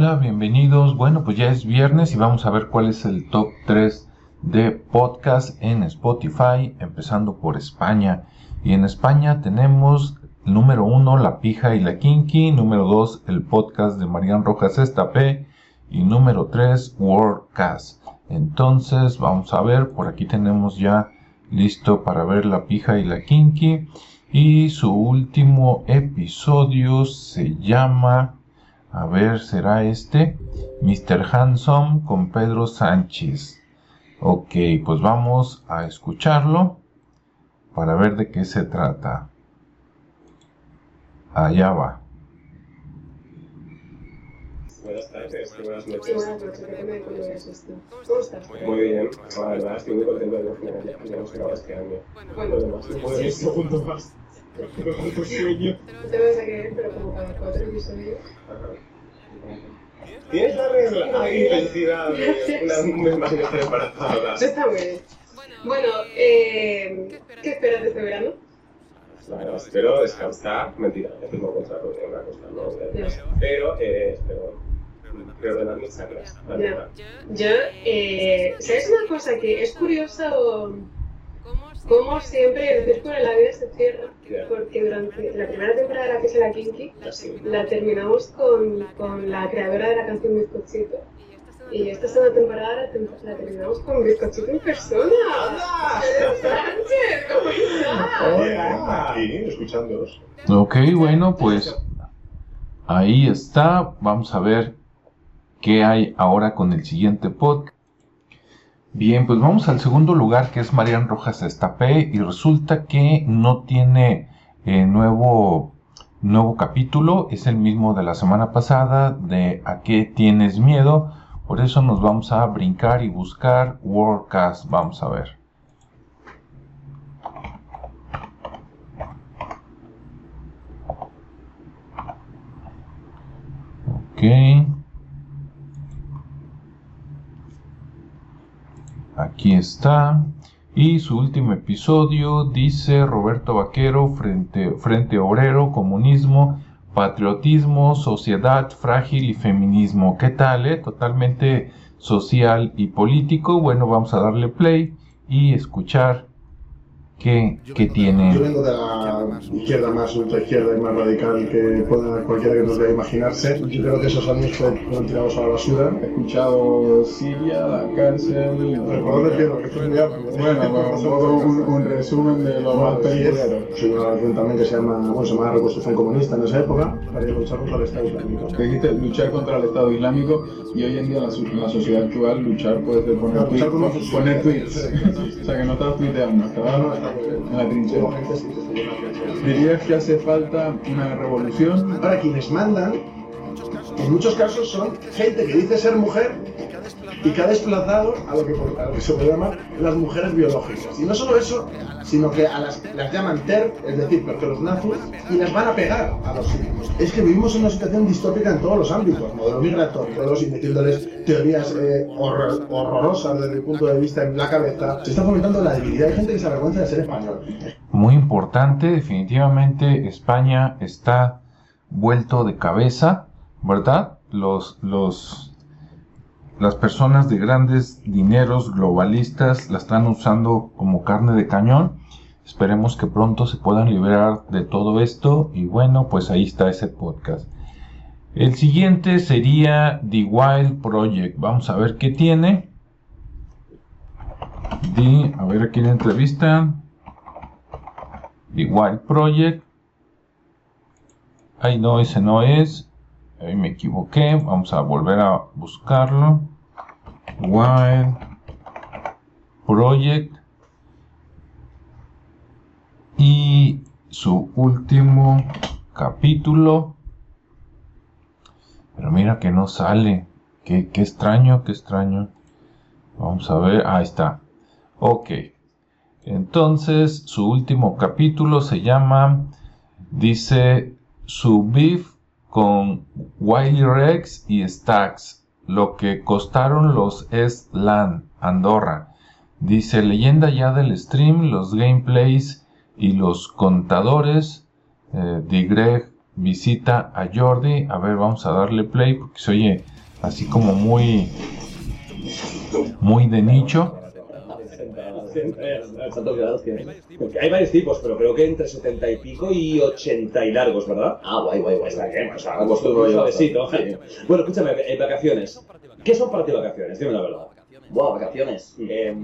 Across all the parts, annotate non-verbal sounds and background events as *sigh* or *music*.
Hola, bienvenidos. Bueno, pues ya es viernes y vamos a ver cuál es el top 3 de podcast en Spotify, empezando por España. Y en España tenemos número 1, La Pija y la Kinky, número 2, el podcast de Marian Rojas Estapé y número 3, Wordcast. Entonces, vamos a ver, por aquí tenemos ya listo para ver La Pija y la Kinky. Y su último episodio se llama a ver, ¿será este? Mr. Handsome con Pedro Sánchez. Ok, pues vamos a escucharlo para ver de qué se trata. Allá va. Buenas tardes, buenas noches. ¿Cómo estás? Muy bien, la verdad estoy muy contento de que ya hemos acabado este año. Bueno, más. Te vas a creer, pero como cada cuatro episodios. ¿Tienes la regla? Ay, felicidad. Un mes más y no estoy embarazada. Está muy bien. Bueno, eh, ¿qué esperas de este verano? Verdad, espero descansar. Mentira, ya tengo contrato de una cosa, no Pero eh, espero reordenar mis chakras. Yo, eh, ¿sabes una cosa que es curiosa o cómo siempre el círculo de la vida se cierra? Porque durante la primera temporada de la que es la Kinky, la terminamos con, con la creadora de la canción Bizcochito. Y esta segunda temporada la, tem- la terminamos con Bizcochito en persona. Pedro Sánchez, ¿cómo estás? Hola. Aquí, escuchándoos. Ok, bueno, pues ahí está. Vamos a ver qué hay ahora con el siguiente podcast. Bien, pues vamos al segundo lugar que es Marian Rojas Estapé y resulta que no tiene eh, nuevo, nuevo capítulo, es el mismo de la semana pasada de ¿A qué tienes miedo? Por eso nos vamos a brincar y buscar Wordcast, vamos a ver. Ok. Aquí está. Y su último episodio dice Roberto Vaquero, Frente, Frente Obrero, Comunismo, Patriotismo, Sociedad Frágil y Feminismo. ¿Qué tal, eh? Totalmente social y político. Bueno, vamos a darle play y escuchar qué, qué tiene. Yo vengo de la izquierda más ultra izquierda y más radical que pueda cualquiera que nos imaginarse. Yo creo que esos años fue- fueron tirados a la basura. He escuchado Siria, la cárcel. De que estoy muy amplio. Bueno, bueno, *laughs* un un, resumen de lo más peligroso. Soy una organización también que se llama, bueno, se llama Reconstrucción Comunista en esa época, para luchar contra el Estado Islámico. Que dijiste luchar contra el Estado Islámico y hoy en día en la, sociedad actual luchar puede ser poner tweets. *laughs* o sea que no estás tuiteando, estabas en la trinchera. ¿Dirías que hace falta una revolución? Ahora, quienes mandan, en muchos casos son gente que dice ser mujer y que ha desplazado a lo que, a lo que se puede llamar las mujeres biológicas. Y no solo eso, sino que a las, las llaman TER, es decir, porque los nazis, y las van a pegar a los sirios. Es que vivimos en una situación distópica en todos los ámbitos, modelo migratorio, y metiéndoles teorías eh, horror- horrorosas desde el punto de vista en la cabeza. Se está fomentando la debilidad. Hay gente que se avergüenza de ser español. Muy importante, definitivamente España está vuelto de cabeza, ¿verdad? Los, los, las personas de grandes dineros globalistas la están usando como carne de cañón. Esperemos que pronto se puedan liberar de todo esto y bueno, pues ahí está ese podcast. El siguiente sería The Wild Project. Vamos a ver qué tiene. A ver aquí la entrevista. The Wild Project. Ay, no, ese no es. Ahí me equivoqué. Vamos a volver a buscarlo. Wild Project. Y su último capítulo. Pero mira que no sale. Qué, extraño, qué extraño. Vamos a ver. Ahí está. Ok. Entonces, su último capítulo se llama, dice, su beef con Wiley Rex y Stax, lo que costaron los Estland, Andorra. Dice, leyenda ya del stream, los gameplays y los contadores eh, de Greg visita a Jordi. A ver, vamos a darle play porque se oye así como muy, muy de nicho. Porque hay varios tipos, pero creo que entre 70 y pico y 80 y largos, ¿verdad? Ah, guay, guay, guay. Está bien, o sea. Suavecito. Bueno, escúchame, en vacaciones. ¿Qué son para ti vacaciones? Dime la verdad. Buah, vacaciones. Eh,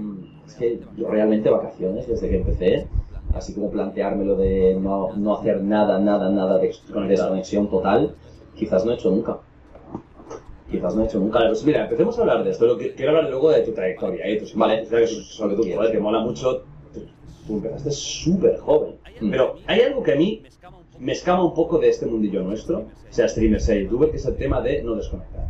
es que yo realmente vacaciones, desde que empecé, así como planteármelo de no, no hacer nada, nada, nada de desconexión total, quizás no he hecho nunca. Quizás no he hecho nunca. Vale, pues mira, empecemos a hablar de esto. Lo que, quiero hablar luego de tu trayectoria, ¿eh? Tus Vale. vale. sobre todo, joder, que mola mucho. Tú, tú empezaste súper joven. Mm. Pero hay algo que a mí me escama un poco de este mundillo nuestro, sea streamer, sea youtuber, que es el tema de no desconectar.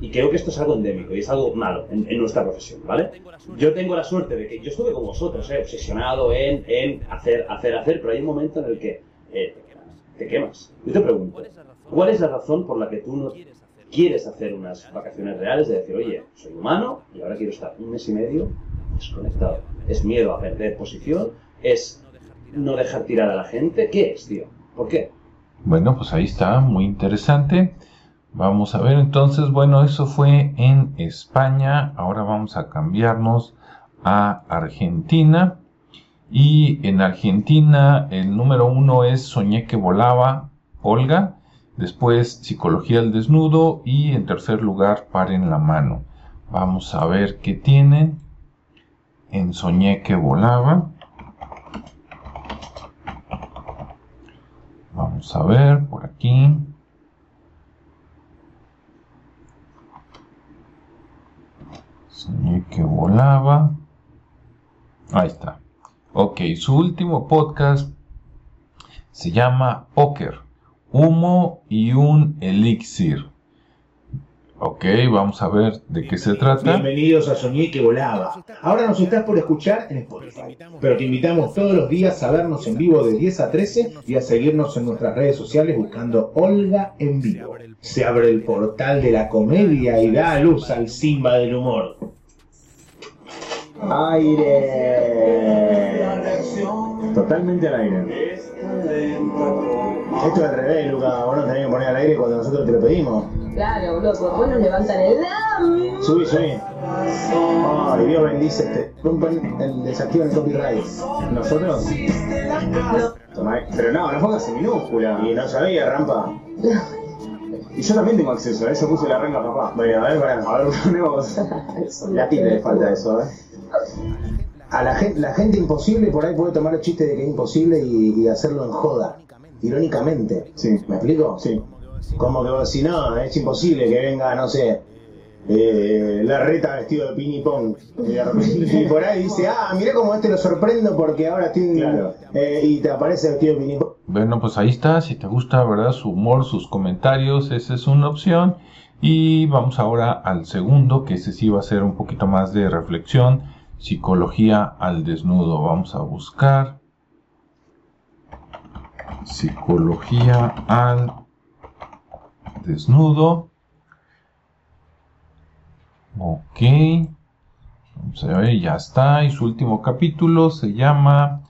Y creo que esto es algo endémico y es algo malo en, en nuestra profesión, ¿vale? Yo tengo la suerte de que yo estuve con vosotros, ¿eh? obsesionado en, en hacer, hacer, hacer, pero hay un momento en el que eh, te, te quemas. Yo te pregunto, ¿cuál es la razón por la que tú no quieres hacer unas vacaciones reales de decir, oye, soy humano y ahora quiero estar un mes y medio desconectado? ¿Es miedo a perder posición? ¿Es no dejar tirar a la gente? ¿Qué es, tío? ¿Por qué? Bueno, pues ahí está, muy interesante. Vamos a ver entonces, bueno, eso fue en España. Ahora vamos a cambiarnos a Argentina. Y en Argentina el número uno es Soñé que volaba, Olga. Después Psicología al desnudo. Y en tercer lugar, Paren la mano. Vamos a ver qué tienen en Soñé que volaba. Vamos a ver por aquí. Soñé que volaba. Ahí está. Ok, su último podcast se llama Poker, humo y un elixir. Ok, vamos a ver de qué se trata. Bienvenidos a Soñé que volaba. Ahora nos estás por escuchar en Spotify, pero te invitamos todos los días a vernos en vivo de 10 a 13 y a seguirnos en nuestras redes sociales buscando Olga en vivo. Se abre el portal de la comedia y da a luz al Simba del humor. Aire. Totalmente al aire. Esto es al revés, Luca. Vos no tenés que poner al aire cuando nosotros te lo pedimos. Claro, loco, vos nos levantan el. Subí, subí. Ay, Dios bendice este. Rompan el desactivo el copyright. ¿Nosotros? Pero no, no pongas en minúscula. Y no sabía, rampa. Y yo también tengo acceso, a eso puse la renga papá. Bueno, a ver, pará, a ver, *laughs* ponemos. La tilde le falta eso, ¿eh? A la gente, la gente imposible por ahí puede tomar el chiste de que es imposible y, y hacerlo en joda, irónicamente. Sí. ¿Me explico? Sí. Como que si no, es imposible que venga, no sé, eh, la reta vestido de pinipón *laughs* y, por ahí dice, ah, mirá cómo este lo sorprendo porque ahora estoy... Claro. eh, y te aparece vestido de pinipón. Bueno, pues ahí está. Si te gusta, ¿verdad? Su humor, sus comentarios, esa es una opción. Y vamos ahora al segundo, que ese sí va a ser un poquito más de reflexión. Psicología al desnudo. Vamos a buscar. Psicología al desnudo. Ok. Vamos a ver, ya está. Y su último capítulo se llama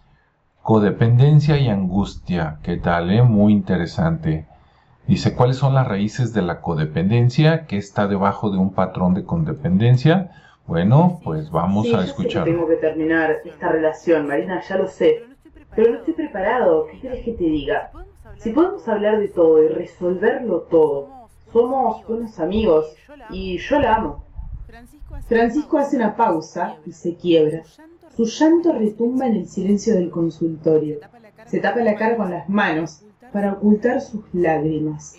Codependencia y angustia. ¿Qué tal? eh? Muy interesante. Dice, ¿cuáles son las raíces de la codependencia? ¿Qué está debajo de un patrón de codependencia? Bueno, pues vamos Sí, a escuchar. tengo que terminar esta relación, Marina, ya lo sé. Pero no estoy preparado. ¿Qué quieres que te diga? Si podemos hablar de todo y resolverlo todo, somos buenos amigos y yo la amo. Francisco hace una pausa y se quiebra. Su llanto retumba en el silencio del consultorio. Se tapa la cara con las manos para ocultar sus lágrimas.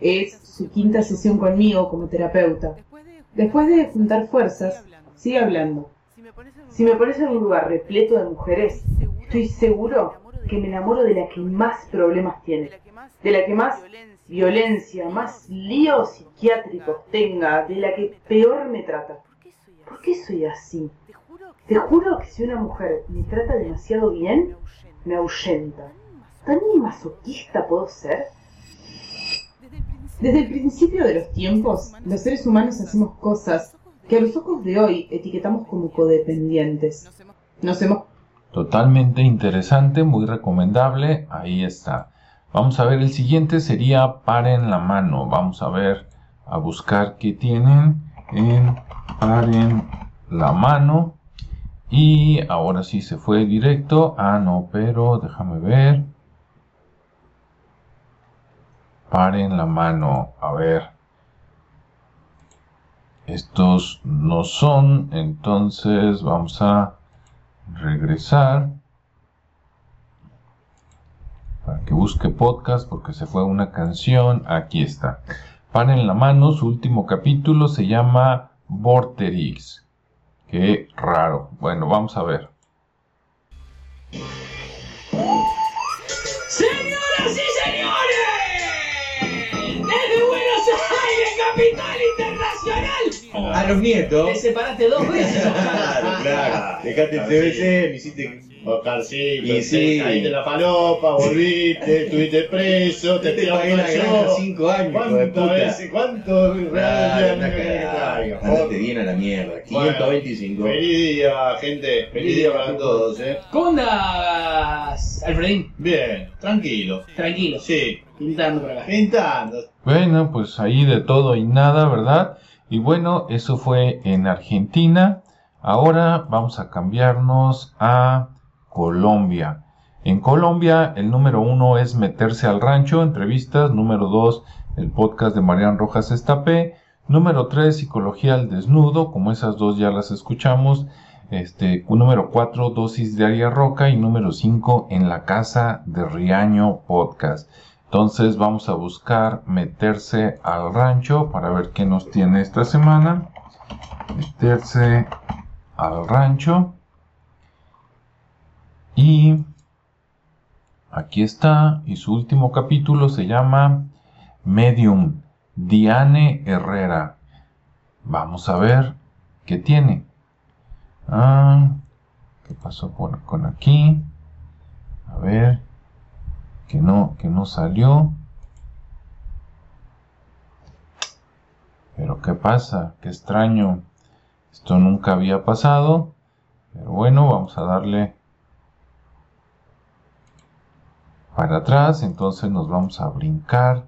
Es su quinta sesión conmigo como terapeuta. Después de juntar fuerzas, sigue hablando. Si me pones en un lugar repleto de mujeres, estoy seguro que me enamoro de la que más problemas tiene, de la que más violencia, más líos psiquiátricos tenga, de la que peor me trata. ¿Por qué soy así? Te juro que si una mujer me trata demasiado bien, me ahuyenta. ¿Tan masoquista puedo ser? Desde el principio de los tiempos, los seres humanos hacemos cosas que a los ojos de hoy etiquetamos como codependientes. Nos hemos Totalmente interesante, muy recomendable. Ahí está. Vamos a ver, el siguiente sería paren la mano. Vamos a ver, a buscar qué tienen en paren la mano. Y ahora sí se fue directo. Ah, no, pero déjame ver. Paren la mano. A ver. Estos no son. Entonces vamos a regresar. Para que busque podcast porque se fue una canción. Aquí está. Paren la mano. Su último capítulo se llama Vorterix. Qué raro. Bueno, vamos a ver. A los nietos. Te separaste dos veces. *laughs* Claro, claro. Dejaste el CBC, me hiciste. Oscarcito, Y sí. caíste en la falopa, volviste, *laughs* estuviste preso, te yo. granja cinco años, de ¿Cuántas veces? ¿Cuántos? Andate bien a la mierda. 525. Feliz día, gente. Feliz día para todos, eh. ¿Cómo andas, Alfredín? Bien, tranquilo. Tranquilo. Sí. Pintando por acá. Pintando. Bueno, pues ahí de todo y nada, ¿verdad? Y bueno, eso fue en Argentina. Ahora vamos a cambiarnos a Colombia. En Colombia, el número uno es Meterse al Rancho, entrevistas. Número dos, el podcast de Marian Rojas Estapé. Número tres, Psicología al Desnudo, como esas dos ya las escuchamos. Este, número cuatro, Dosis de Aria Roca. Y número cinco, En la Casa de Riaño Podcast. Entonces vamos a buscar meterse al rancho para ver qué nos tiene esta semana. Meterse al rancho. Y aquí está. Y su último capítulo se llama Medium. Diane Herrera. Vamos a ver qué tiene. Ah, ¿Qué pasó con aquí? A ver que no, que no salió. Pero qué pasa, qué extraño. Esto nunca había pasado. Pero bueno, vamos a darle para atrás. Entonces nos vamos a brincar.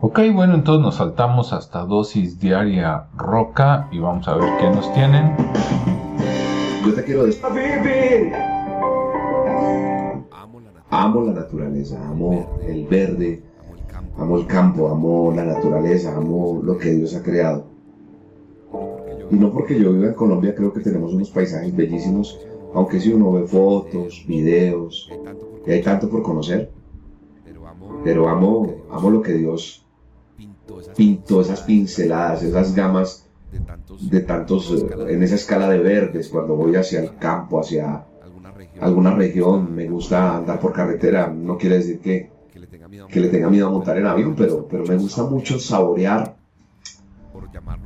Ok, bueno, entonces nos saltamos hasta dosis diaria roca y vamos a ver qué nos tienen. Yo te quiero decir. Amo la naturaleza, amo el verde, amo el campo, amo la naturaleza, amo lo que Dios ha creado. Y no porque yo viva en Colombia, creo que tenemos unos paisajes bellísimos, aunque si uno ve fotos, videos, y hay tanto por conocer. Pero amo, amo lo que Dios pintó, esas pinceladas, esas gamas de tantos, eh, en esa escala de verdes, cuando voy hacia el campo, hacia alguna región, me gusta andar por carretera, no quiere decir que, que le tenga miedo a montar en avión, pero, pero me gusta mucho saborear,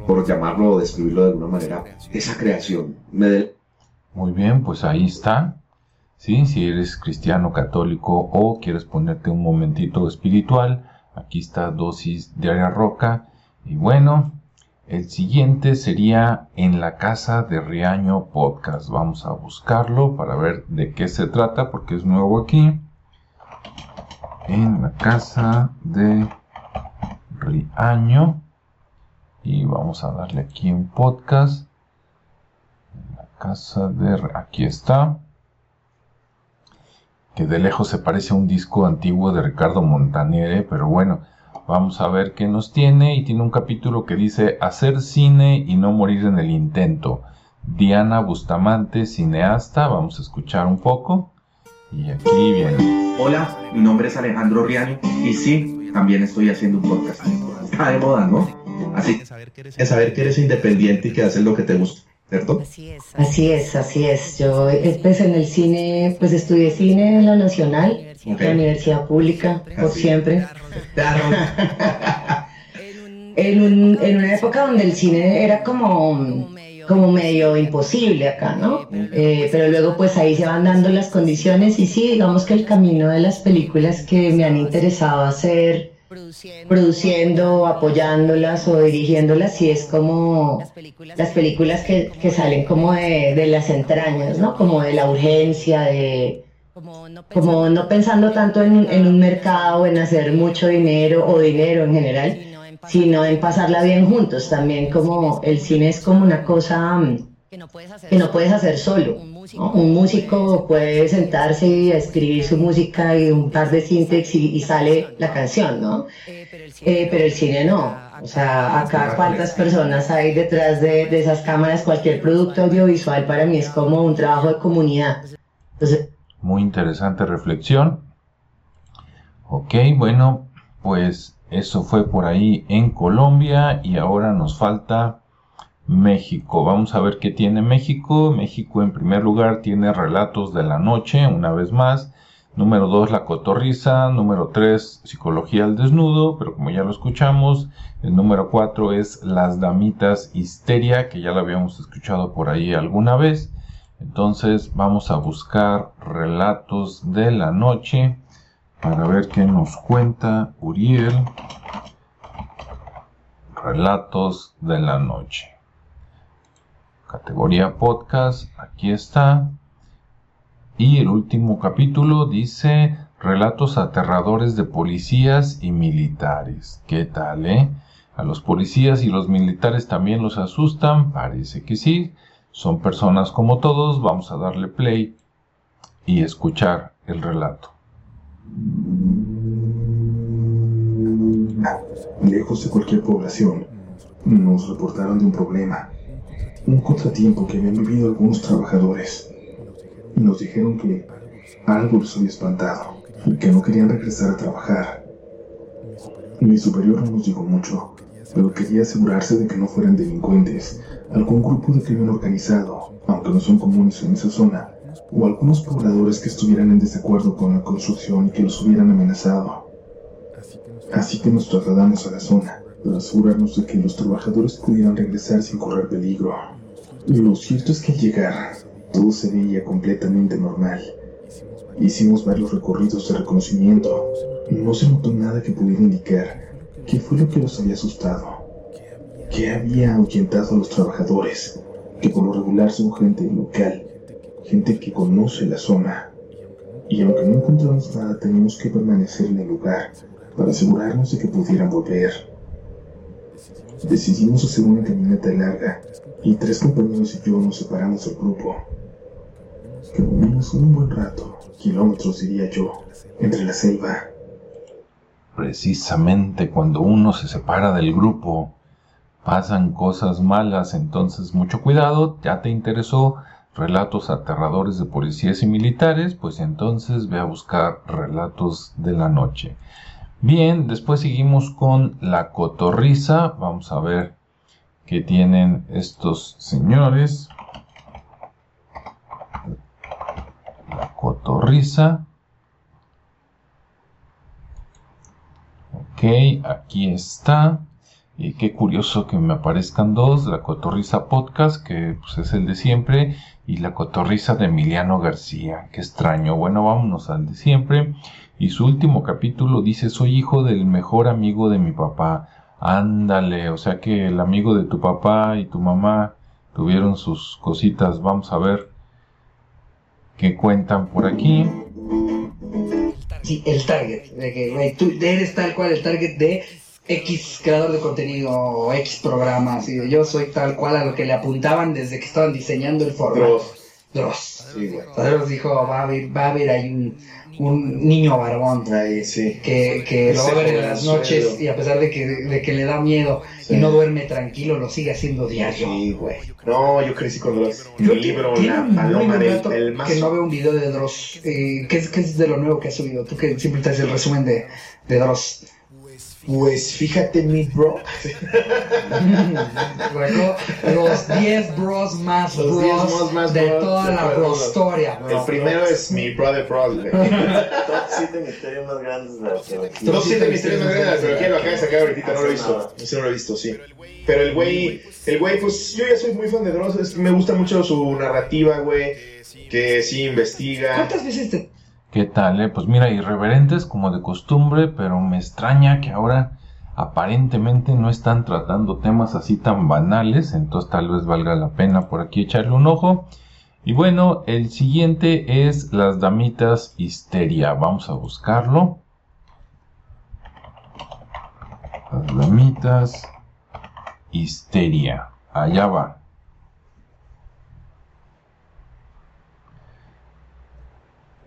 por llamarlo o describirlo de alguna manera, esa creación. Me de- Muy bien, pues ahí está. ¿Sí? Si eres cristiano católico o quieres ponerte un momentito espiritual, aquí está dosis de área roca. Y bueno, el siguiente sería En la casa de Riaño Podcast. Vamos a buscarlo para ver de qué se trata porque es nuevo aquí. En la casa de Riaño. Y vamos a darle aquí en podcast. En la casa de... Aquí está. Que de lejos se parece a un disco antiguo de Ricardo Montaner, pero bueno, vamos a ver qué nos tiene. Y tiene un capítulo que dice Hacer cine y no morir en el intento. Diana Bustamante, cineasta. Vamos a escuchar un poco. Y aquí viene. Hola, mi nombre es Alejandro Riaño y sí, también estoy haciendo un podcast. Está de moda, ¿no? Así es saber que eres independiente y que haces lo que te gusta, ¿cierto? Así es, así es. Yo eh, pues en el cine, pues estudié cine en la Nacional, Ok. la Universidad Pública, por Así. siempre. *laughs* en, un- en una época donde el cine era como, como medio imposible acá, ¿no? Eh, pero luego pues ahí se van dando las condiciones y sí, digamos que el camino de las películas que me han interesado hacer produciendo, apoyándolas o dirigiéndolas, y es como las películas que, que salen como de, de las entrañas, ¿no? Como de la urgencia, de como no pensando tanto en, en un mercado, en hacer mucho dinero o dinero en general, sino en pasarla bien juntos. También como el cine es como una cosa mm, que no puedes hacer solo. ¿no? Un músico puede sentarse y escribir su música y un par de síntesis y, y sale la canción, ¿no? Eh, pero el cine no. O sea, acá cuántas personas hay detrás de, de esas cámaras, cualquier producto audiovisual para mí es como un trabajo de comunidad. Entonces, Muy interesante reflexión. Ok, bueno, pues eso fue por ahí en Colombia y ahora nos falta México. Vamos a ver qué tiene México. México en primer lugar tiene Relatos de la Noche, una vez más. Número 2, La Cotorriza. Número 3, Psicología al Desnudo, pero como ya lo escuchamos. El número 4 es Las Damitas Histeria, que ya lo habíamos escuchado por ahí alguna vez. Entonces vamos a buscar Relatos de la Noche para ver qué nos cuenta Uriel. Relatos de la Noche. Categoría podcast, aquí está. Y el último capítulo dice Relatos aterradores de policías y militares. ¿Qué tal, eh? A los policías y los militares también los asustan, parece que sí. Son personas como todos, vamos a darle play y escuchar el relato. Lejos de cualquier población, nos reportaron de un problema, un contratiempo que habían vivido algunos trabajadores. Nos dijeron que algo los había espantado y que no querían regresar a trabajar. Mi superior no nos dijo mucho, pero quería asegurarse de que no fueran delincuentes, algún grupo de crimen organizado, aunque no son comunes en esa zona, o algunos pobladores que estuvieran en desacuerdo con la construcción y que los hubieran amenazado. Así que nos trasladamos a la zona para asegurarnos de que los trabajadores pudieran regresar sin correr peligro. Lo cierto es que al llegar, todo se veía completamente normal. Hicimos varios recorridos de reconocimiento. No se notó nada que pudiera indicar qué fue lo que los había asustado. Que había ahuyentado a los trabajadores, que por lo regular son gente local, gente que conoce la zona. Y aunque no encontramos nada, teníamos que permanecer en el lugar para asegurarnos de que pudieran volver. Decidimos hacer una caminata larga y tres compañeros y yo nos separamos del grupo. Caminamos un buen rato, kilómetros diría yo, entre la selva. Precisamente cuando uno se separa del grupo, pasan cosas malas, entonces mucho cuidado, ya te interesó relatos aterradores de policías y militares, pues entonces ve a buscar relatos de la noche. Bien, después seguimos con la cotorriza. Vamos a ver qué tienen estos señores. La cotorriza. Ok, aquí está. Y qué curioso que me aparezcan dos, la Cotorriza Podcast, que pues, es el de siempre, y la Cotorriza de Emiliano García. Qué extraño. Bueno, vámonos al de siempre. Y su último capítulo dice, soy hijo del mejor amigo de mi papá. Ándale, o sea que el amigo de tu papá y tu mamá tuvieron sus cositas. Vamos a ver qué cuentan por aquí. Sí, el target. De que, tú eres tal cual el target de X creador de contenido o X programas. Y yo soy tal cual a lo que le apuntaban desde que estaban diseñando el formato. Dross. Dross. Sí, güey. Dross dijo, va a haber, va a haber ahí un, un niño barbón Ahí, sí. que, que lo va a ver en las noches y a pesar de que, de que le da miedo Sí. y no duerme tranquilo, lo sigue haciendo diario. Sí, güey. No, yo crecí con Dross. Yo Mi libro, La Paloma del que no veo un video de Dross. Eh, ¿qué, es, ¿Qué es de lo nuevo que ha subido? Tú que siempre traes el resumen de, de Dross. Pues fíjate, mi bro. *laughs* Luego, los 10 bros más Los bros 10 bros más de bros toda la el brostoria. El primero es mi brother bro, güey. Top 7 misterios más grandes de la. Top 7 misterios más grandes de la lo acaba de sacar ahorita, no lo he visto. No lo he visto, sí. Pero el güey, el güey, pues yo ya soy muy fan de Dross. me gusta mucho su narrativa, güey. Que sí investiga. ¿Cuántas veces te, ¿Qué tal? eh? Pues mira, irreverentes como de costumbre, pero me extraña que ahora aparentemente no están tratando temas así tan banales, entonces tal vez valga la pena por aquí echarle un ojo. Y bueno, el siguiente es las damitas histeria. Vamos a buscarlo. Las damitas histeria. Allá va.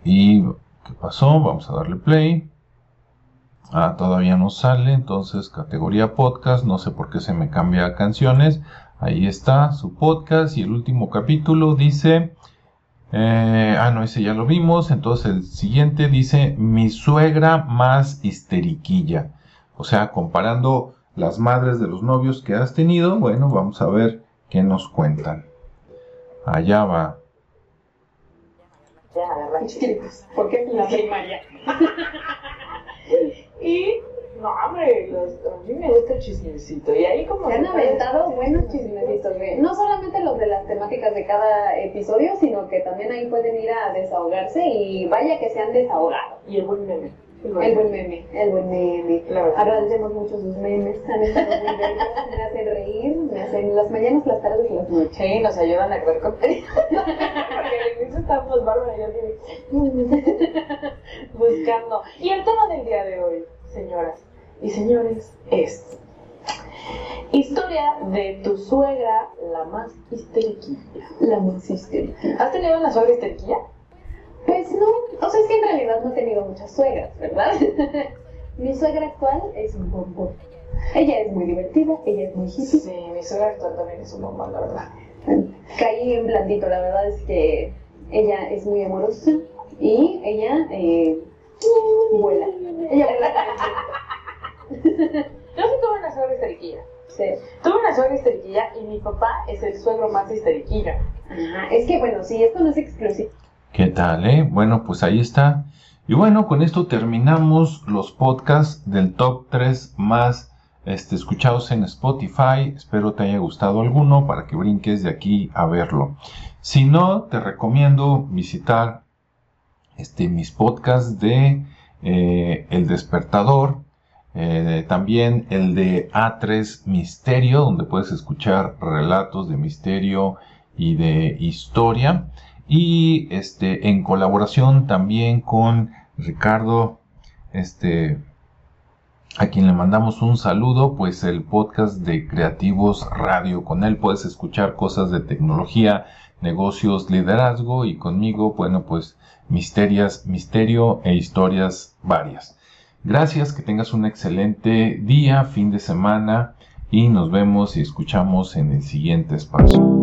Y ¿qué pasó? Vamos a darle play. Ah, todavía no sale, entonces categoría podcast, no sé por qué se me cambia a canciones. Ahí está su podcast y el último capítulo dice, eh, ah, no, ese ya lo vimos, entonces el siguiente dice, mi suegra más histeriquilla. O sea, comparando las madres de los novios que has tenido, bueno, vamos a ver qué nos cuentan. Allá va. Ya, arranquemos. ¿Por qué la primaria? *laughs* y, no, hombre, los, a mí me gusta el chismecito. Y ahí como... Se han aventado buenos chismecitos, güey. No solamente los de las temáticas de cada episodio, sino que también ahí pueden ir a desahogarse y vaya que se han desahogado. Y el buen meme. El buen meme, el buen meme. Agradecemos mucho sus memes, han estado muy bellos, *laughs* me hacen reír, me hacen las mañanas, las tardes y las noches. Sí, nos ayudan a crear contenido. *laughs* Estábamos bárbaros y yo así, *laughs* buscando. Y el tema del día de hoy, señoras y señores, es historia de tu suegra, la más histeriquilla. La más histérica. ¿Has tenido una suegra histeriquilla? Pues no, o sea, es que en realidad no he tenido muchas suegras, ¿verdad? *laughs* mi suegra actual es un bombón. Ella es muy divertida, ella es muy hippie. Sí, mi suegra actual también es un bombón, la verdad. Caí en blandito, la verdad es que ella es muy amorosa y ella eh, vuela. Ella vuela. Yo sí tuve una suegra histeriquilla. Sí. Tuve una suegra histeriquilla y mi papá es el suegro más histeriquillo. Ajá, es que bueno, sí, esto no es exclusivo. ¿Qué tal, eh? Bueno, pues ahí está. Y bueno, con esto terminamos los podcasts del top 3 más este, escuchados en Spotify. Espero te haya gustado alguno para que brinques de aquí a verlo. Si no, te recomiendo visitar este, mis podcasts de eh, El Despertador, eh, también el de A3 Misterio, donde puedes escuchar relatos de misterio y de historia. Y este en colaboración también con Ricardo este a quien le mandamos un saludo pues el podcast de Creativos Radio. Con él puedes escuchar cosas de tecnología negocios liderazgo y conmigo bueno pues misterias misterio e historias varias. Gracias que tengas un excelente día fin de semana y nos vemos y escuchamos en el siguiente espacio